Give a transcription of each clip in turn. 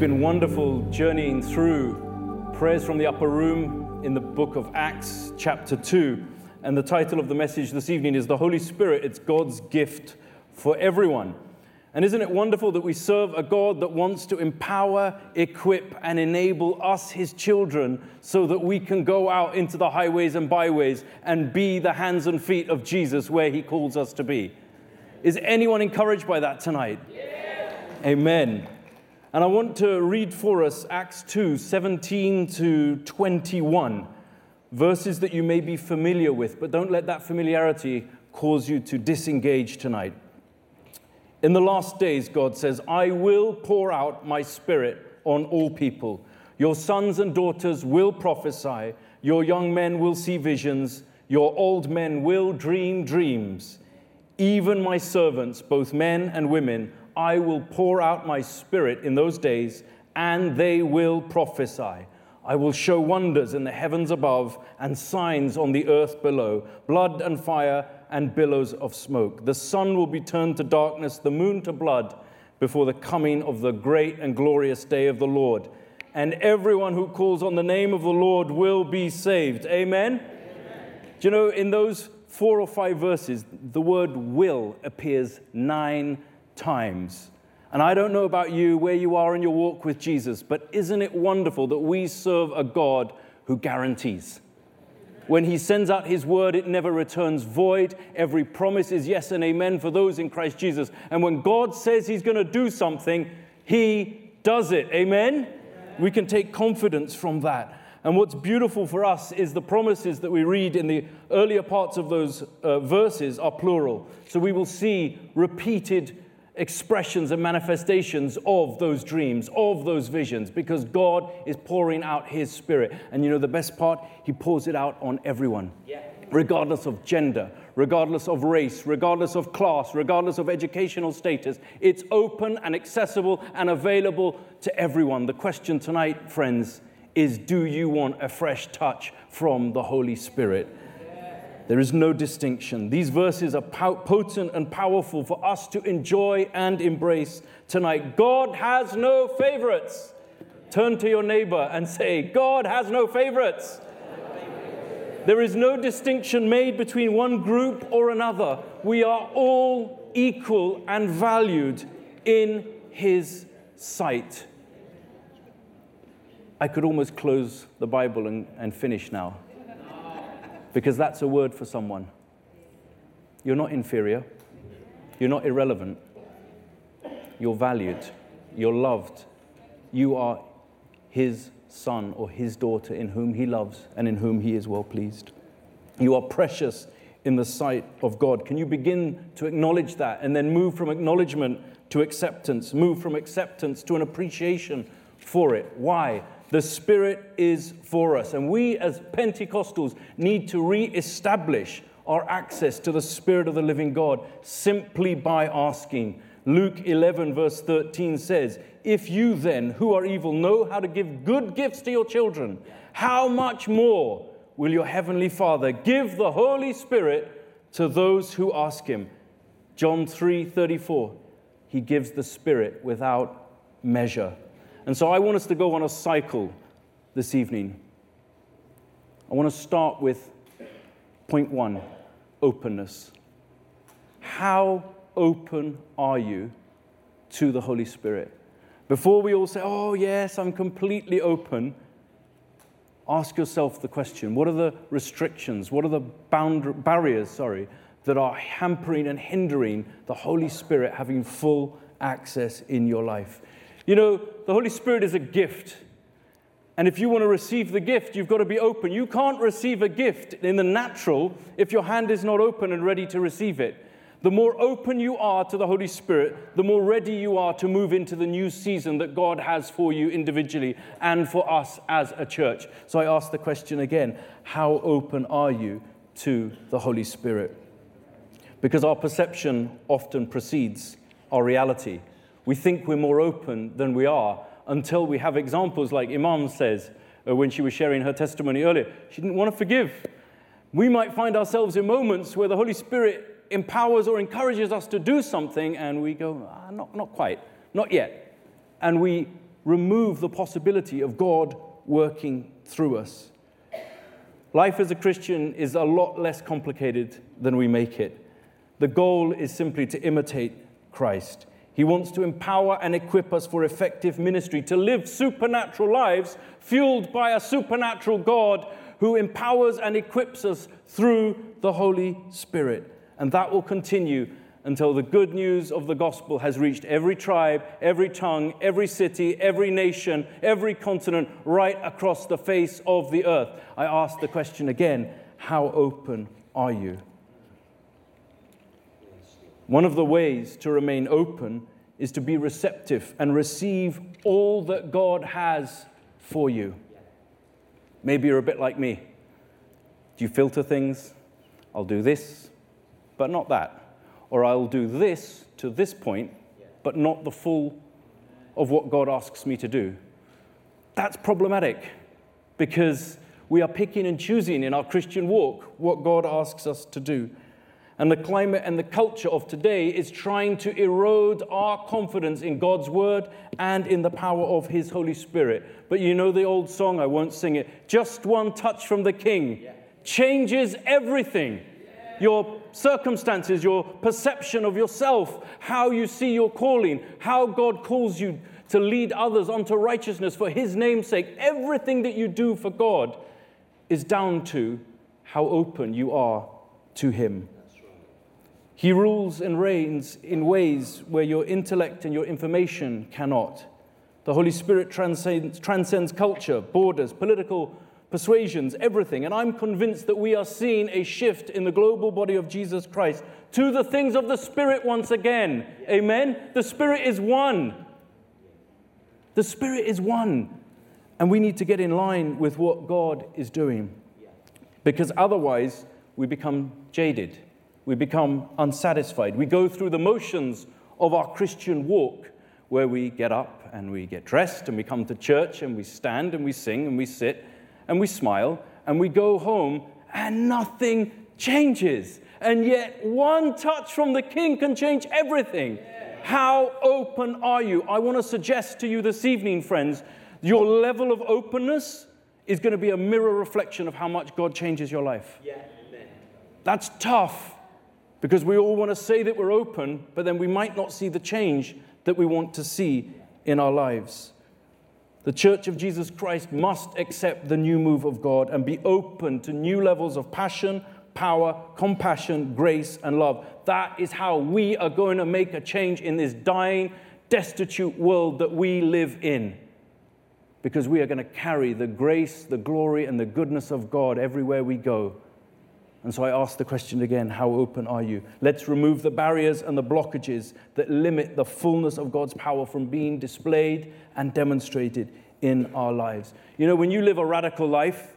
It's been wonderful journeying through prayers from the upper room in the book of Acts, chapter 2. And the title of the message this evening is The Holy Spirit, it's God's gift for everyone. And isn't it wonderful that we serve a God that wants to empower, equip, and enable us, his children, so that we can go out into the highways and byways and be the hands and feet of Jesus where he calls us to be? Is anyone encouraged by that tonight? Yeah. Amen. And I want to read for us Acts 2 17 to 21, verses that you may be familiar with, but don't let that familiarity cause you to disengage tonight. In the last days, God says, I will pour out my spirit on all people. Your sons and daughters will prophesy, your young men will see visions, your old men will dream dreams. Even my servants, both men and women, I will pour out my spirit in those days, and they will prophesy. I will show wonders in the heavens above and signs on the earth below blood and fire and billows of smoke. The sun will be turned to darkness, the moon to blood, before the coming of the great and glorious day of the Lord. And everyone who calls on the name of the Lord will be saved. Amen? Amen. Do you know, in those four or five verses, the word will appears nine times. And I don't know about you, where you are in your walk with Jesus, but isn't it wonderful that we serve a God who guarantees? When he sends out his word, it never returns void. Every promise is yes and amen for those in Christ Jesus. And when God says he's going to do something, he does it. Amen? amen? We can take confidence from that. And what's beautiful for us is the promises that we read in the earlier parts of those uh, verses are plural. So we will see repeated expressions and manifestations of those dreams, of those visions, because God is pouring out His Spirit. And you know the best part? He pours it out on everyone, yeah. regardless of gender, regardless of race, regardless of class, regardless of educational status. It's open and accessible and available to everyone. The question tonight, friends, is do you want a fresh touch from the Holy Spirit? There is no distinction. These verses are potent and powerful for us to enjoy and embrace tonight. God has no favorites. Turn to your neighbor and say, God has no favorites. There is no distinction made between one group or another. We are all equal and valued in His sight. I could almost close the Bible and, and finish now because that's a word for someone. You're not inferior, you're not irrelevant, you're valued, you're loved, you are his son or his daughter in whom he loves and in whom he is well pleased. You are precious in the sight of God. Can you begin to acknowledge that and then move from acknowledgement to acceptance, move from acceptance to an appreciation for it? Why? The Spirit is for us. And we, as Pentecostals, need to re-establish our access to the Spirit of the living God simply by asking. Luke 11, verse 13 says, If you then, who are evil, know how to give good gifts to your children, how much more will your heavenly Father give the Holy Spirit to those who ask him? John 3 34, he gives the Spirit without measure. And so I want us to go on a cycle this evening. I want to start with point one openness. How open are you to the Holy Spirit? Before we all say, oh, yes, I'm completely open, ask yourself the question what are the restrictions? What are the bound- barriers, sorry, that are hampering and hindering the Holy Spirit having full access in your life? You know, the Holy Spirit is a gift. And if you want to receive the gift, you've got to be open. You can't receive a gift in the natural if your hand is not open and ready to receive it. The more open you are to the Holy Spirit, the more ready you are to move into the new season that God has for you individually and for us as a church. So I ask the question again how open are you to the Holy Spirit? Because our perception often precedes our reality. We think we're more open than we are until we have examples like Imam says uh, when she was sharing her testimony earlier. She didn't want to forgive. We might find ourselves in moments where the Holy Spirit empowers or encourages us to do something and we go, ah, not, not quite, not yet. And we remove the possibility of God working through us. Life as a Christian is a lot less complicated than we make it. The goal is simply to imitate Christ. He wants to empower and equip us for effective ministry, to live supernatural lives fueled by a supernatural God who empowers and equips us through the Holy Spirit. And that will continue until the good news of the gospel has reached every tribe, every tongue, every city, every nation, every continent, right across the face of the earth. I ask the question again how open are you? One of the ways to remain open is to be receptive and receive all that God has for you. Maybe you're a bit like me. Do you filter things? I'll do this, but not that or I'll do this to this point, but not the full of what God asks me to do. That's problematic because we are picking and choosing in our Christian walk what God asks us to do. And the climate and the culture of today is trying to erode our confidence in God's word and in the power of His Holy Spirit. But you know the old song, I won't sing it. Just one touch from the King changes everything your circumstances, your perception of yourself, how you see your calling, how God calls you to lead others unto righteousness for His name's sake. Everything that you do for God is down to how open you are to Him. He rules and reigns in ways where your intellect and your information cannot. The Holy Spirit transcends, transcends culture, borders, political persuasions, everything. And I'm convinced that we are seeing a shift in the global body of Jesus Christ to the things of the Spirit once again. Amen? The Spirit is one. The Spirit is one. And we need to get in line with what God is doing. Because otherwise, we become jaded. We become unsatisfied. We go through the motions of our Christian walk where we get up and we get dressed and we come to church and we stand and we sing and we sit and we smile and we go home and nothing changes. And yet, one touch from the king can change everything. How open are you? I want to suggest to you this evening, friends, your level of openness is going to be a mirror reflection of how much God changes your life. Yeah. That's tough because we all want to say that we're open, but then we might not see the change that we want to see in our lives. The Church of Jesus Christ must accept the new move of God and be open to new levels of passion, power, compassion, grace, and love. That is how we are going to make a change in this dying, destitute world that we live in. Because we are going to carry the grace, the glory, and the goodness of God everywhere we go. And so I ask the question again how open are you? Let's remove the barriers and the blockages that limit the fullness of God's power from being displayed and demonstrated in our lives. You know, when you live a radical life,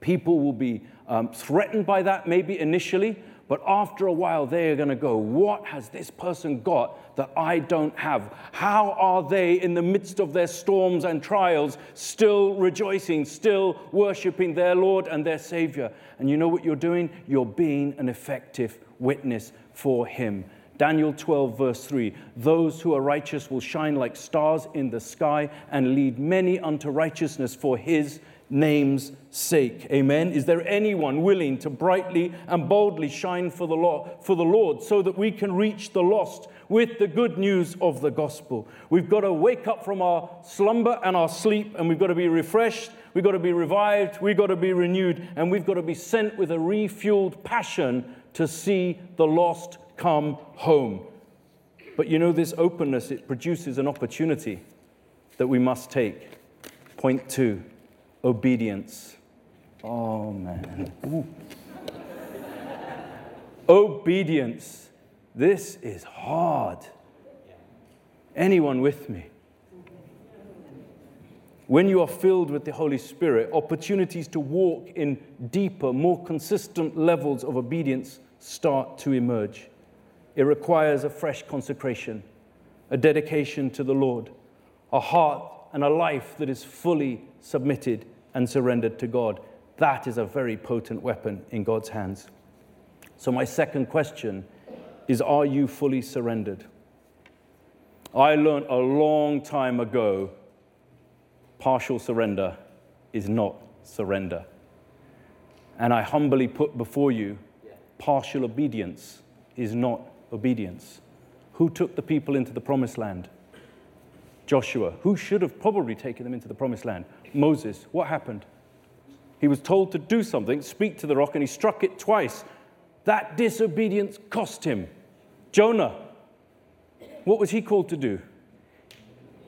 people will be um, threatened by that maybe initially, but after a while, they are going to go, What has this person got that I don't have? How are they, in the midst of their storms and trials, still rejoicing, still worshiping their Lord and their Savior? And you know what you're doing? You're being an effective witness for Him. Daniel 12, verse 3 Those who are righteous will shine like stars in the sky and lead many unto righteousness for His name's sake. Amen. Is there anyone willing to brightly and boldly shine for the, Lord, for the Lord so that we can reach the lost with the good news of the gospel? We've got to wake up from our slumber and our sleep, and we've got to be refreshed. We've got to be revived. We've got to be renewed. And we've got to be sent with a refueled passion to see the lost come home. But you know, this openness, it produces an opportunity that we must take. Point two obedience. Oh, man. Obedience. This is hard. Anyone with me? When you are filled with the Holy Spirit, opportunities to walk in deeper, more consistent levels of obedience start to emerge. It requires a fresh consecration, a dedication to the Lord, a heart and a life that is fully submitted and surrendered to God. That is a very potent weapon in God's hands. So, my second question is Are you fully surrendered? I learned a long time ago partial surrender is not surrender. And I humbly put before you partial obedience is not obedience. Who took the people into the promised land? Joshua. Who should have probably taken them into the promised land? Moses. What happened? He was told to do something, speak to the rock, and he struck it twice. That disobedience cost him. Jonah. What was he called to do?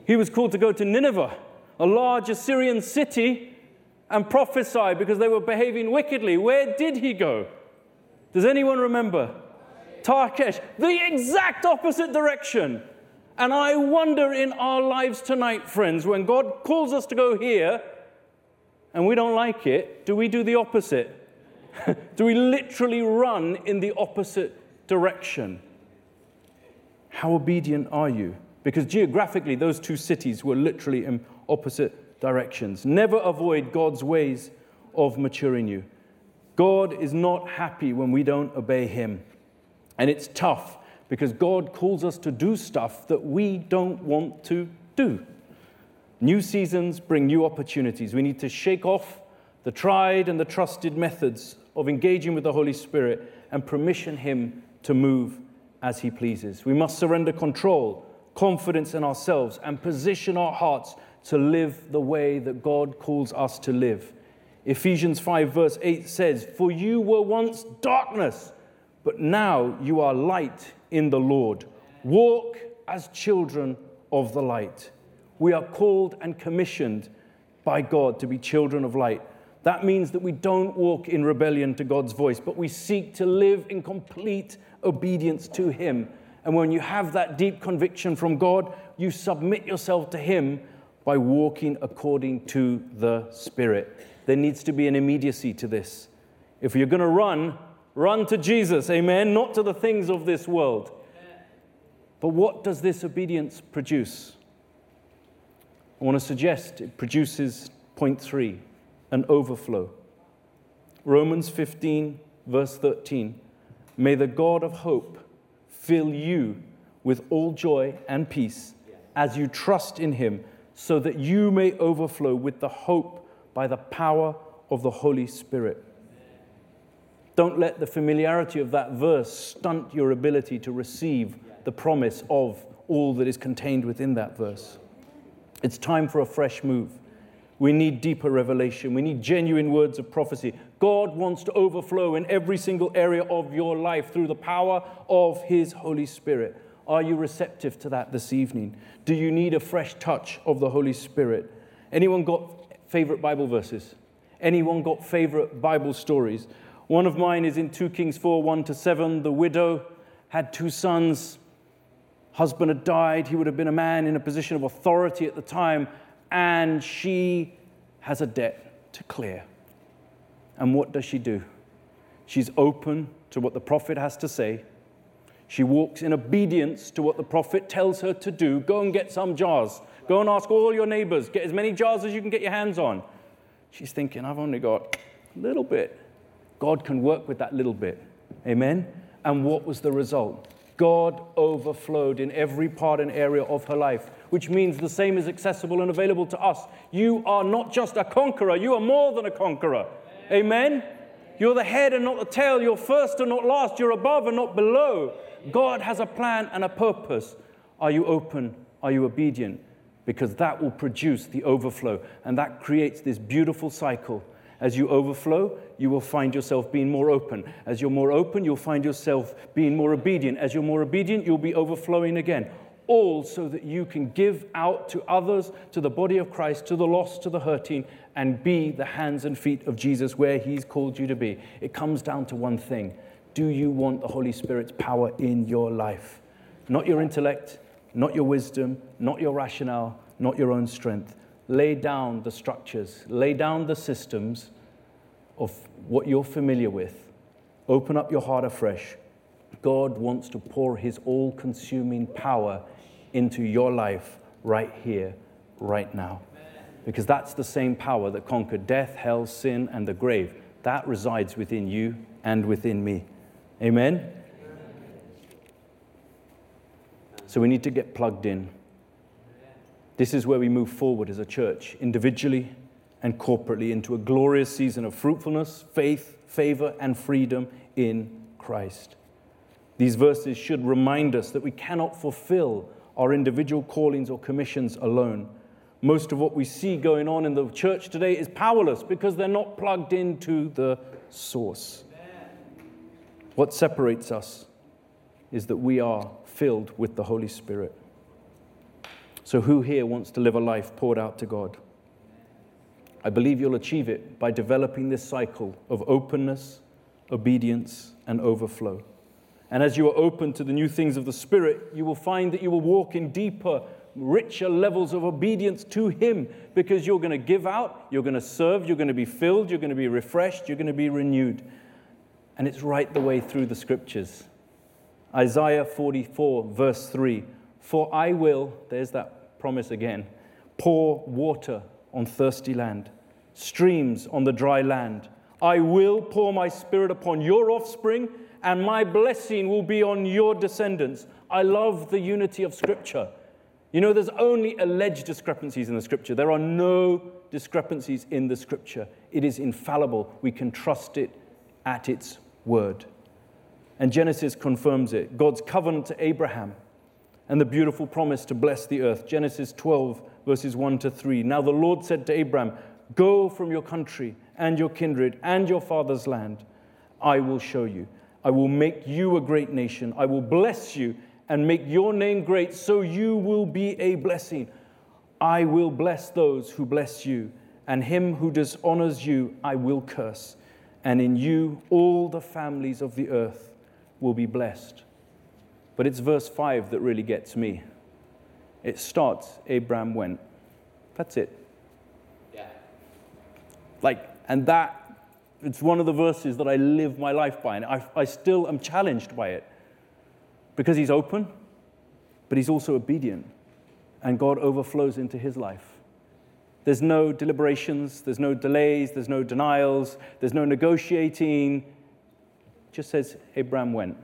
He was called to go to Nineveh, a large Assyrian city, and prophesy because they were behaving wickedly. Where did he go? Does anyone remember? Tarshish, the exact opposite direction. And I wonder in our lives tonight, friends, when God calls us to go here and we don't like it, do we do the opposite? do we literally run in the opposite direction? How obedient are you? Because geographically, those two cities were literally in opposite directions. Never avoid God's ways of maturing you. God is not happy when we don't obey Him. And it's tough because God calls us to do stuff that we don't want to do. New seasons bring new opportunities. We need to shake off the tried and the trusted methods of engaging with the Holy Spirit and permission Him to move as He pleases. We must surrender control, confidence in ourselves, and position our hearts to live the way that God calls us to live. Ephesians 5, verse 8 says, For you were once darkness, but now you are light in the Lord. Walk as children of the light. We are called and commissioned by God to be children of light. That means that we don't walk in rebellion to God's voice, but we seek to live in complete obedience to Him. And when you have that deep conviction from God, you submit yourself to Him by walking according to the Spirit. There needs to be an immediacy to this. If you're going to run, run to Jesus, amen, not to the things of this world. But what does this obedience produce? I want to suggest it produces point three an overflow. Romans 15, verse 13. May the God of hope fill you with all joy and peace as you trust in him, so that you may overflow with the hope by the power of the Holy Spirit. Don't let the familiarity of that verse stunt your ability to receive the promise of all that is contained within that verse. It's time for a fresh move. We need deeper revelation. We need genuine words of prophecy. God wants to overflow in every single area of your life through the power of His Holy Spirit. Are you receptive to that this evening? Do you need a fresh touch of the Holy Spirit? Anyone got favorite Bible verses? Anyone got favorite Bible stories? One of mine is in 2 Kings 4 1 to 7. The widow had two sons. Husband had died. He would have been a man in a position of authority at the time. And she has a debt to clear. And what does she do? She's open to what the prophet has to say. She walks in obedience to what the prophet tells her to do. Go and get some jars. Go and ask all your neighbors. Get as many jars as you can get your hands on. She's thinking, I've only got a little bit. God can work with that little bit. Amen? And what was the result? God overflowed in every part and area of her life, which means the same is accessible and available to us. You are not just a conqueror, you are more than a conqueror. Amen? You're the head and not the tail. You're first and not last. You're above and not below. God has a plan and a purpose. Are you open? Are you obedient? Because that will produce the overflow. And that creates this beautiful cycle as you overflow, you will find yourself being more open. As you're more open, you'll find yourself being more obedient. As you're more obedient, you'll be overflowing again. All so that you can give out to others, to the body of Christ, to the lost, to the hurting, and be the hands and feet of Jesus where He's called you to be. It comes down to one thing Do you want the Holy Spirit's power in your life? Not your intellect, not your wisdom, not your rationale, not your own strength lay down the structures, lay down the systems of what you're familiar with. Open up your heart afresh. God wants to pour his all consuming power into your life right here, right now. Because that's the same power that conquered death, hell, sin, and the grave. That resides within you and within me. Amen? So we need to get plugged in. This is where we move forward as a church, individually and corporately, into a glorious season of fruitfulness, faith, favor, and freedom in Christ. These verses should remind us that we cannot fulfill our individual callings or commissions alone. Most of what we see going on in the church today is powerless because they're not plugged into the source. What separates us is that we are filled with the Holy Spirit. So, who here wants to live a life poured out to God? I believe you'll achieve it by developing this cycle of openness, obedience, and overflow. And as you are open to the new things of the Spirit, you will find that you will walk in deeper, richer levels of obedience to Him because you're going to give out, you're going to serve, you're going to be filled, you're going to be refreshed, you're going to be renewed. And it's right the way through the scriptures. Isaiah 44, verse 3 For I will, there's that promise again, pour water on thirsty land, streams on the dry land. I will pour my spirit upon your offspring and my blessing will be on your descendants. I love the unity of Scripture. You know, there's only alleged discrepancies in the Scripture. There are no discrepancies in the Scripture. It is infallible. We can trust it at its word. And Genesis confirms it God's covenant to Abraham and the beautiful promise to bless the earth. Genesis 12, verses 1 to 3. Now the Lord said to Abraham, Go from your country and your kindred and your father's land. I will show you. I will make you a great nation. I will bless you and make your name great, so you will be a blessing. I will bless those who bless you, and him who dishonors you I will curse. And in you all the families of the earth will be blessed. But it's verse 5 that really gets me. It starts, Abraham went. That's it. Yeah. Like, and that it's one of the verses that I live my life by, and I, I still am challenged by it because he's open, but he's also obedient, and God overflows into his life. There's no deliberations, there's no delays, there's no denials, there's no negotiating. It just says Abraham went.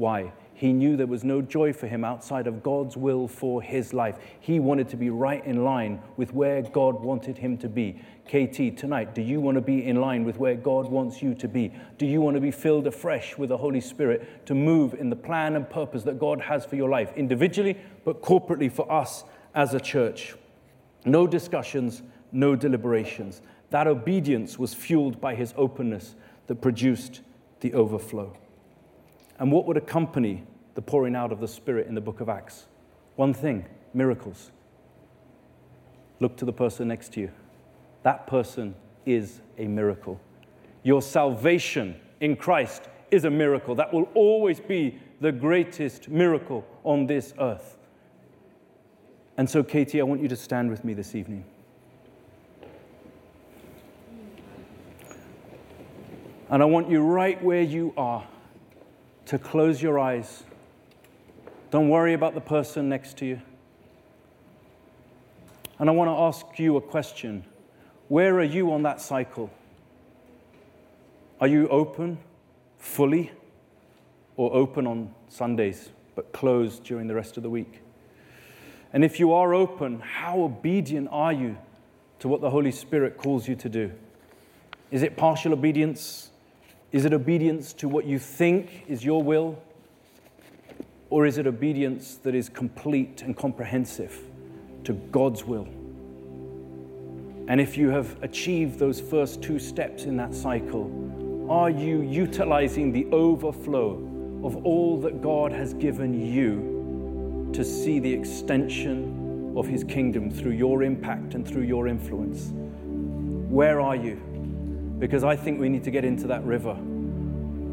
Why? He knew there was no joy for him outside of God's will for his life. He wanted to be right in line with where God wanted him to be. KT, tonight, do you want to be in line with where God wants you to be? Do you want to be filled afresh with the Holy Spirit to move in the plan and purpose that God has for your life, individually, but corporately for us as a church? No discussions, no deliberations. That obedience was fueled by his openness that produced the overflow. And what would accompany the pouring out of the Spirit in the book of Acts? One thing miracles. Look to the person next to you. That person is a miracle. Your salvation in Christ is a miracle. That will always be the greatest miracle on this earth. And so, KT, I want you to stand with me this evening. And I want you right where you are to close your eyes. Don't worry about the person next to you. And I want to ask you a question Where are you on that cycle? Are you open fully or open on Sundays but closed during the rest of the week? And if you are open, how obedient are you to what the Holy Spirit calls you to do? Is it partial obedience? Is it obedience to what you think is your will? Or is it obedience that is complete and comprehensive to God's will? And if you have achieved those first two steps in that cycle, are you utilizing the overflow of all that God has given you to see the extension of His kingdom through your impact and through your influence? Where are you? Because I think we need to get into that river,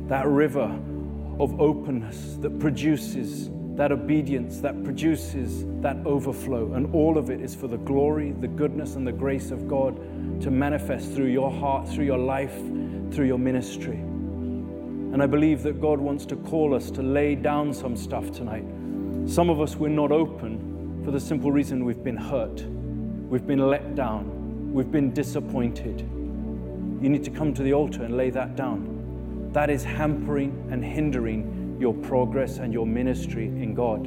that river of openness that produces that obedience, that produces that overflow. And all of it is for the glory, the goodness, and the grace of God to manifest through your heart, through your life, through your ministry. And I believe that God wants to call us to lay down some stuff tonight. Some of us, we're not open for the simple reason we've been hurt, we've been let down, we've been disappointed you need to come to the altar and lay that down. That is hampering and hindering your progress and your ministry in God.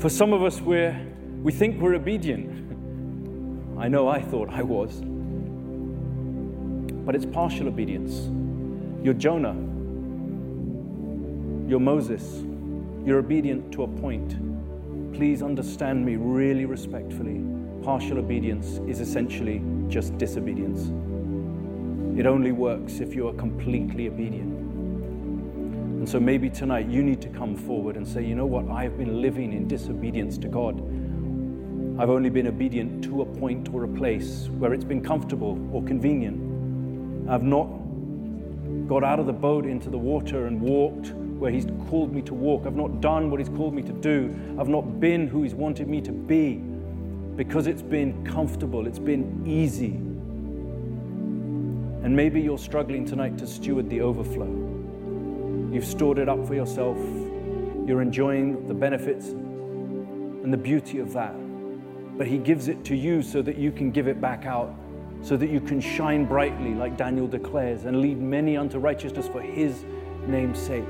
For some of us, we're, we think we're obedient. I know I thought I was. But it's partial obedience. You're Jonah. You're Moses. You're obedient to a point. Please understand me really respectfully. Partial obedience is essentially just disobedience. It only works if you are completely obedient. And so maybe tonight you need to come forward and say, you know what, I have been living in disobedience to God. I've only been obedient to a point or a place where it's been comfortable or convenient. I've not got out of the boat into the water and walked where He's called me to walk. I've not done what He's called me to do. I've not been who He's wanted me to be because it's been comfortable, it's been easy. And maybe you're struggling tonight to steward the overflow. You've stored it up for yourself. You're enjoying the benefits and the beauty of that. But He gives it to you so that you can give it back out, so that you can shine brightly, like Daniel declares, and lead many unto righteousness for His name's sake.